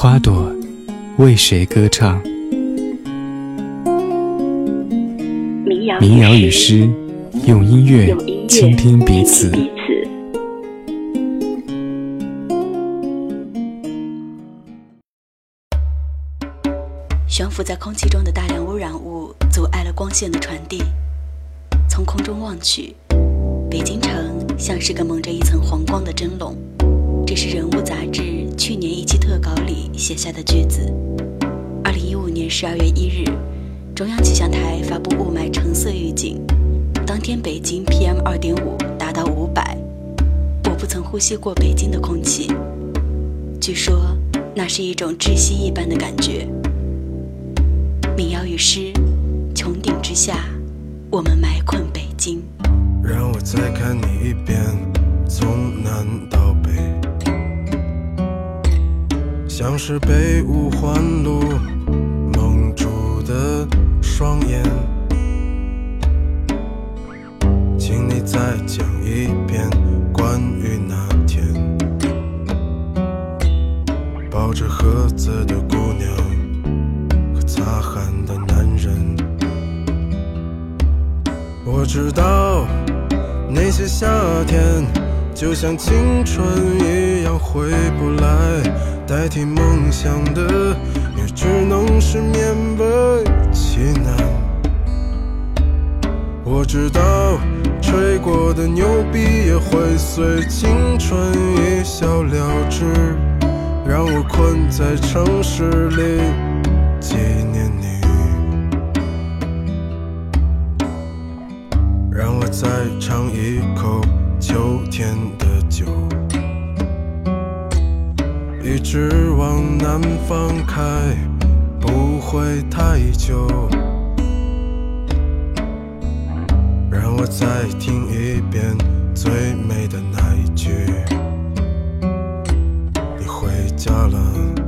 花朵为谁歌唱？民谣与诗，用音乐倾听彼此。悬浮在空气中的大量污染物阻碍了光线的传递。从空中望去，北京城像是个蒙着一层黄光的蒸笼。这是《人物》杂志去年一期特稿里写下的句子。二零一五年十二月一日，中央气象台发布雾霾橙色预警，当天北京 PM 二点五达到五百。我不曾呼吸过北京的空气，据说那是一种窒息一般的感觉。民谣与诗，穹顶之下。我们埋困北京。让我再看你一遍，从南到北，像是被五环路蒙住的双眼。请你再讲一遍关于那天抱着盒子的姑娘和擦汗的男人。我知道那些夏天就像青春一样回不来，代替梦想的也只能是勉为其难。我知道吹过的牛逼也会随青春一笑了之，让我困在城市里纪念你。让我再尝一口秋天的酒，一直往南方开，不会太久。让我再听一遍最美的那一句：你回家了。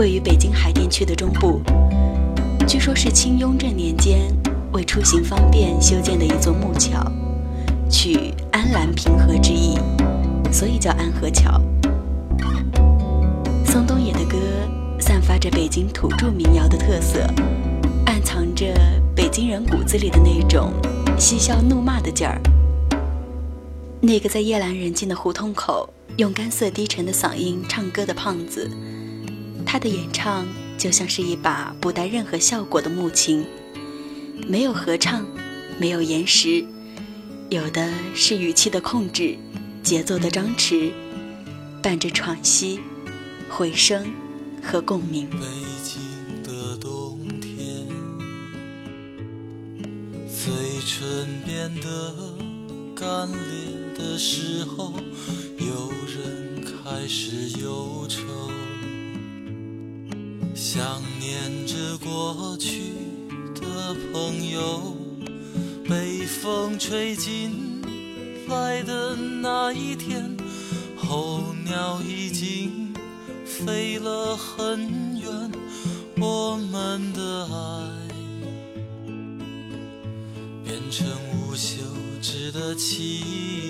位于北京海淀区的中部，据说是清雍正年间为出行方便修建的一座木桥，取安澜平和之意，所以叫安河桥。宋冬野的歌散发着北京土著民谣的特色，暗藏着北京人骨子里的那种嬉笑怒骂的劲儿。那个在夜阑人静的胡同口用干涩低沉的嗓音唱歌的胖子。他的演唱就像是一把不带任何效果的木琴，没有合唱，没有延时，有的是语气的控制，节奏的张弛，伴着喘息、回声和共鸣。北京的冬天，嘴唇变得干裂的时候，有人开始忧愁，过去的朋友。北风吹进来的那一天，候鸟已经飞了很远，我们的爱变成无休止的期待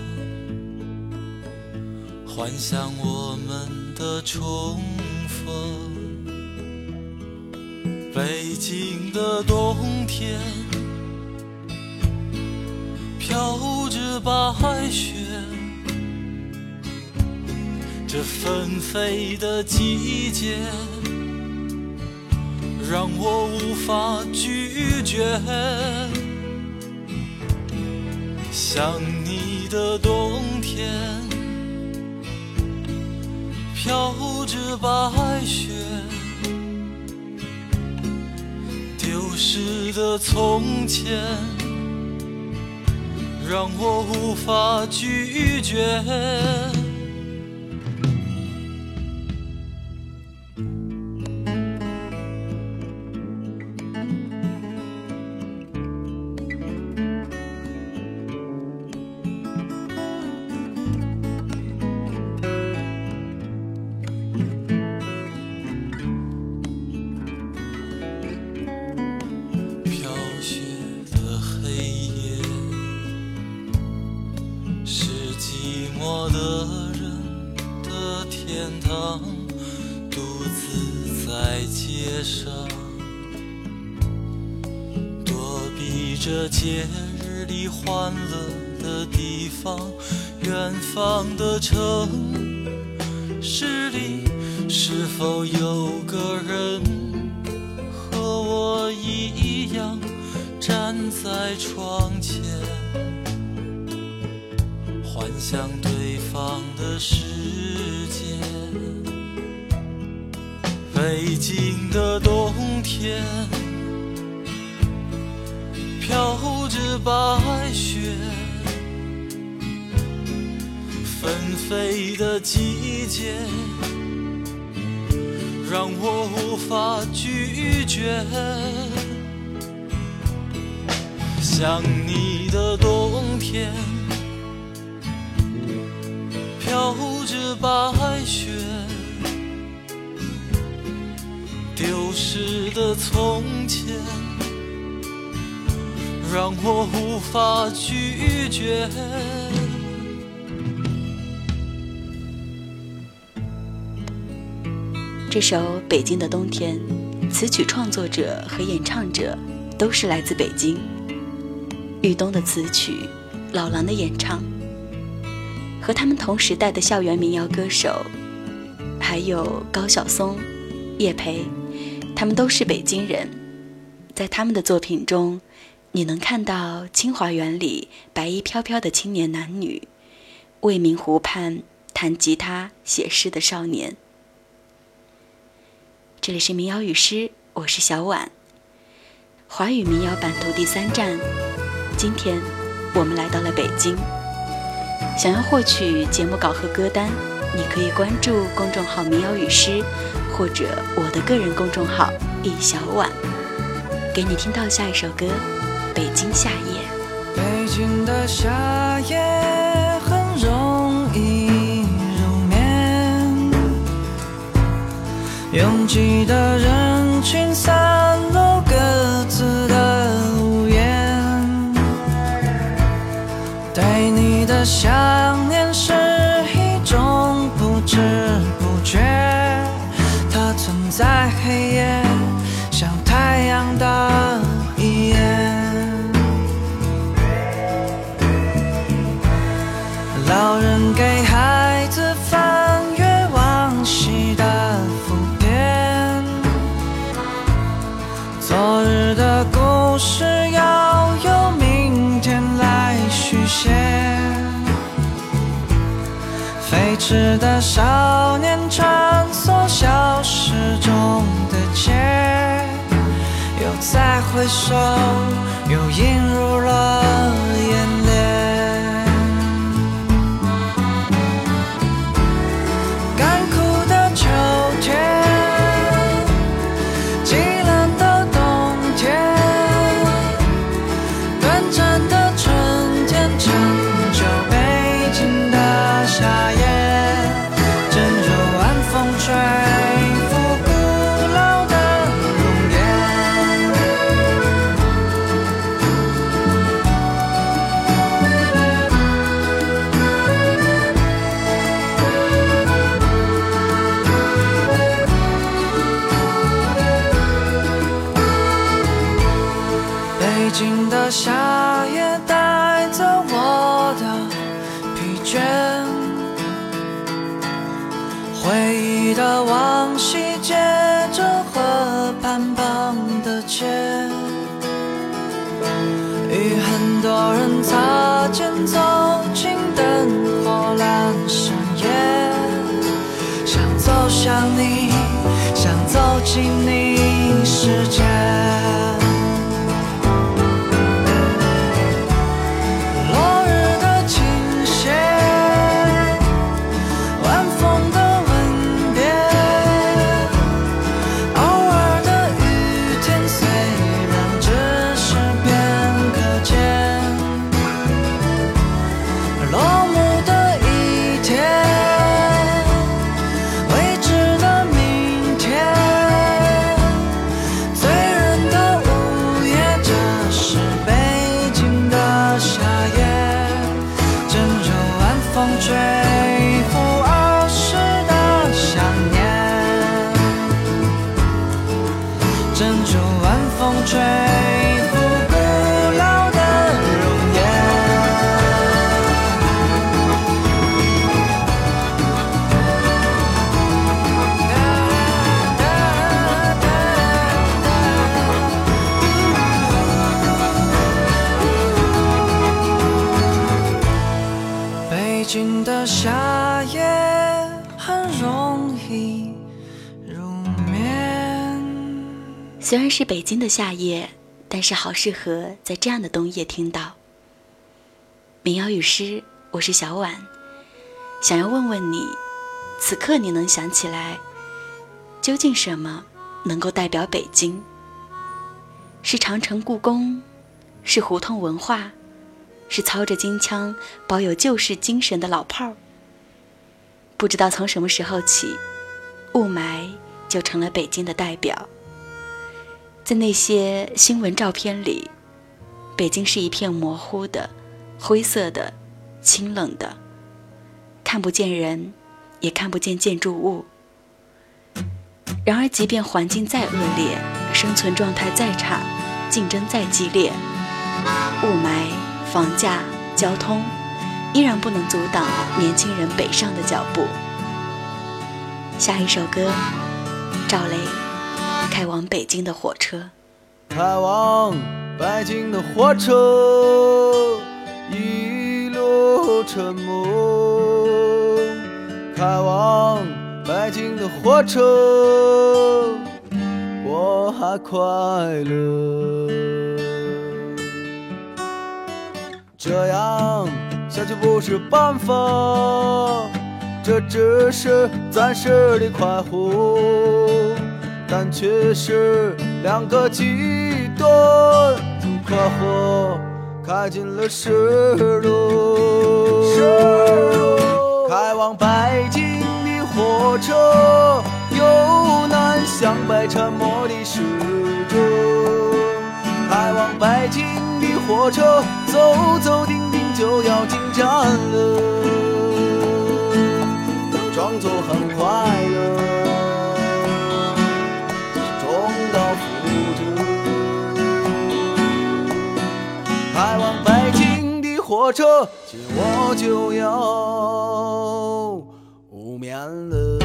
幻想我们。的重逢，北京的冬天飘着白雪，这纷飞的季节让我无法拒绝。想你的冬天。飘着白雪，丢失的从前，让我无法拒绝。这节日里欢乐的地方，远方的城市里，是否有个人和我一样站在窗前，幻想对方的世界？北京的冬天。飘着白雪，纷飞的季节让我无法拒绝。想你的冬天，飘着白雪，丢失的从前。让我无法拒绝。这首《北京的冬天》，词曲创作者和演唱者都是来自北京。豫东的词曲，老狼的演唱，和他们同时代的校园民谣歌手，还有高晓松、叶培，他们都是北京人。在他们的作品中。你能看到清华园里白衣飘飘的青年男女，未名湖畔弹吉他写诗的少年。这里是民谣与诗，我是小婉。华语民谣版图第三站，今天我们来到了北京。想要获取节目稿和歌单，你可以关注公众号“民谣与诗”，或者我的个人公众号“易小婉”。给你听到下一首歌。北京夏夜，北京的夏夜很容易入眠，拥挤的人群散落各自的屋檐，对你的想念是时的少年穿梭消失中的街，又再回首，又映入了虽然是北京的夏夜，但是好适合在这样的冬夜听到。民谣与诗，我是小婉，想要问问你，此刻你能想起来，究竟什么能够代表北京？是长城、故宫，是胡同文化，是操着金枪、保有旧式精神的老炮儿。不知道从什么时候起，雾霾就成了北京的代表。在那些新闻照片里，北京是一片模糊的、灰色的、清冷的，看不见人，也看不见建筑物。然而，即便环境再恶劣，生存状态再差，竞争再激烈，雾霾、房价、交通，依然不能阻挡年轻人北上的脚步。下一首歌，赵雷。开往北京的火车，开往北京的火车一路沉默。开往北京的火车，我还快乐。这样下去不是办法，这只是暂时的快活。但却是两个极端，从快活开进了石路。开往北京的火车由南向北沉默的驶着。开往北京的火车，走走停停就要进站了，装作很快乐，车今我就要无眠了。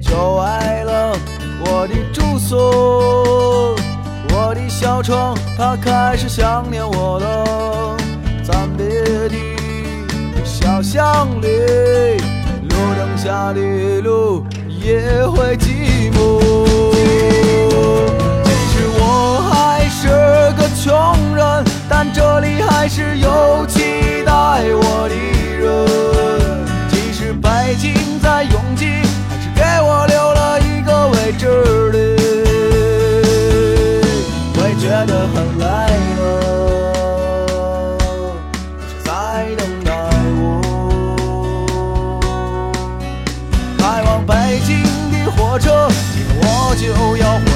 就爱了我的住所我的小床它开始想念我了。暂别的小巷里，路灯下的路也会寂寞。其实我还是个穷人，但这里还是有期待我的人。即使北京再拥挤，还是给我留了一个位置的。会觉得很累了，就要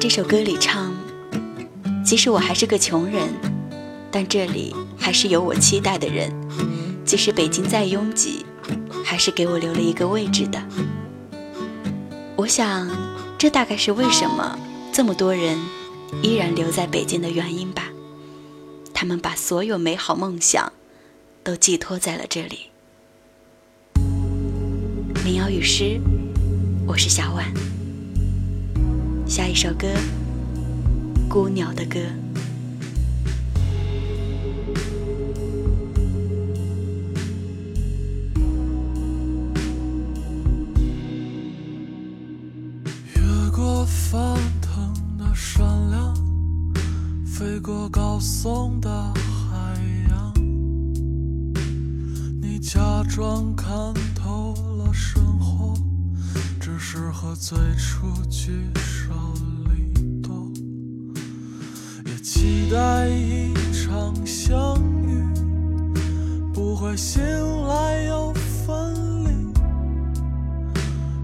这首歌里唱：“即使我还是个穷人，但这里还是有我期待的人。即使北京再拥挤，还是给我留了一个位置的。”我想，这大概是为什么这么多人依然留在北京的原因吧。他们把所有美好梦想都寄托在了这里。民谣与诗，我是小婉。下一首歌，《孤鸟的歌》。越过翻腾的山梁，飞过高耸的海洋，你假装看透了生活，只是和最初聚少离多，也。期待一场相遇，不会醒来又分离。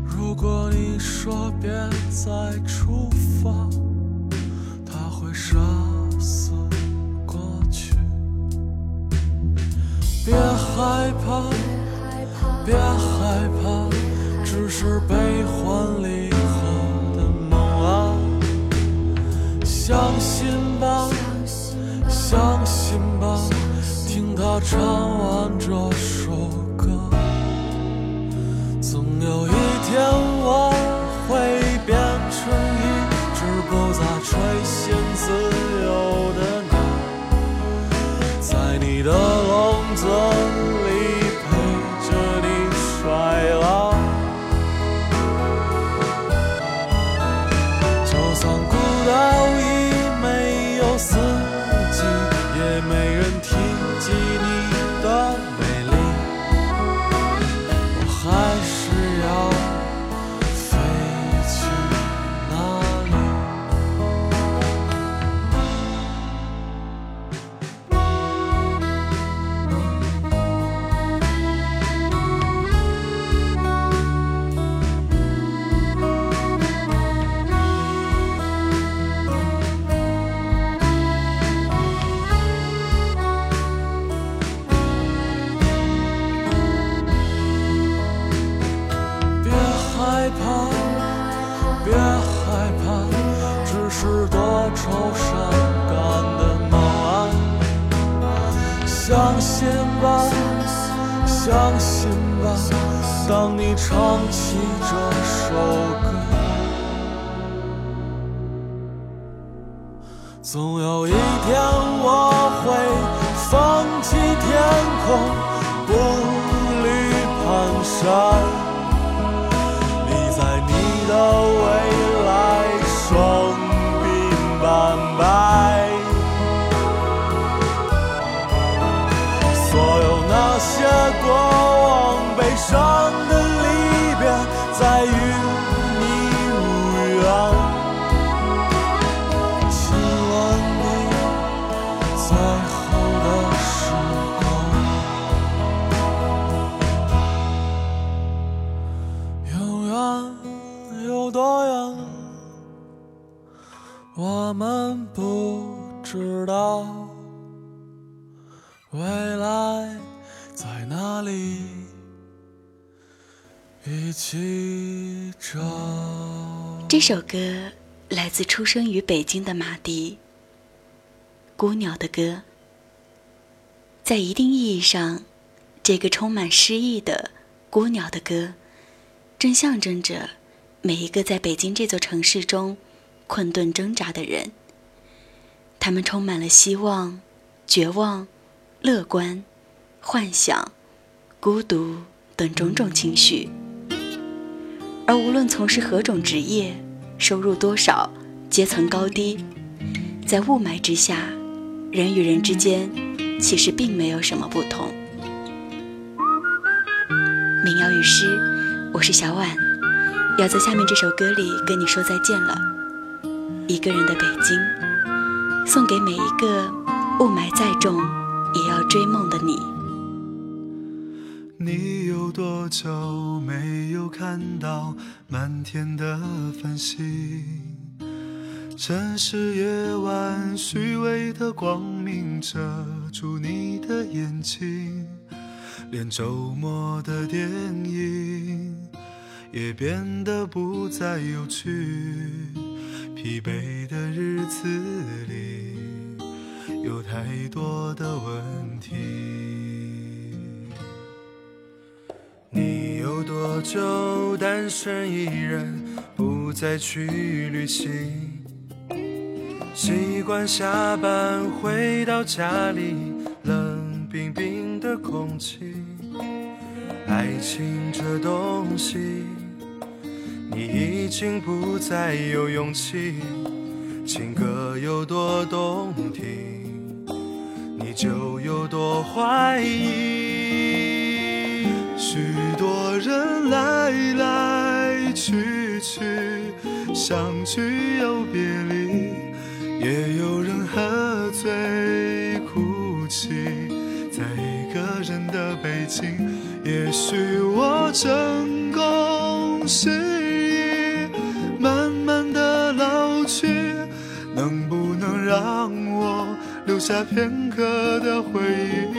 如果你说别再出发，他会杀死过去。别害怕，别害怕，只是悲欢离合的梦啊！相信吧。相信吧，听他唱完这首歌，总有一天 Jesus. 起这首歌，总有一天我会放弃天空，步履蹒跚。不知道未来在哪里，一起找。这首歌来自出生于北京的马迪，《孤鸟的歌》。在一定意义上，这个充满诗意的《孤鸟的歌》，正象征着每一个在北京这座城市中。困顿挣扎的人，他们充满了希望、绝望、乐观、幻想、孤独等种种情绪。而无论从事何种职业，收入多少，阶层高低，在雾霾之下，人与人之间其实并没有什么不同。民谣与诗，我是小婉，要在下面这首歌里跟你说再见了。一个人的北京，送给每一个雾霾再重也要追梦的你。你有多久没有看到满天的繁星？城市夜晚虚伪的光明遮住你的眼睛，连周末的电影也变得不再有趣。疲惫的日子里，有太多的问题。你有多久单身一人，不再去旅行？习惯下班回到家里，冷冰冰的空气。爱情这东西。你已经不再有勇气，情歌有多动听，你就有多怀疑。许多人来来去去，相聚又别离，也有人喝醉哭泣，在一个人的北京。也许我成功是。留下片刻的回忆。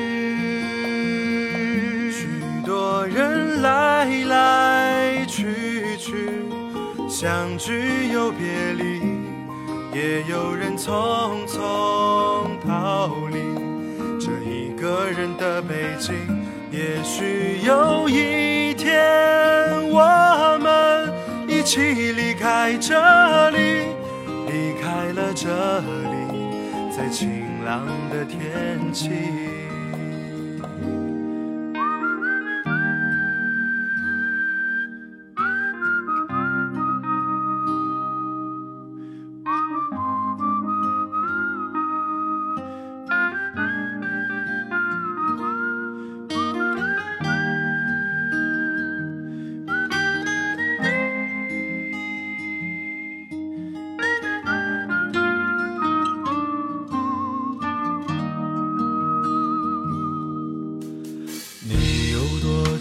许多人来来去去，相聚又别离，也有人匆匆逃离。这一个人的北京，也许有一天，我们一起离开这里，离开了这里。在晴朗的天气。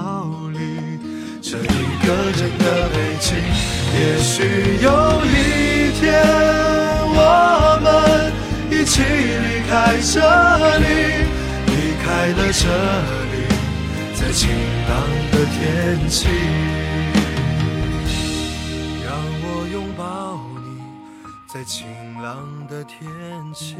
逃离这一个人的北京。也许有一天，我们一起离开这里，离开了这里，在晴朗的天气。让我拥抱你，在晴朗的天气。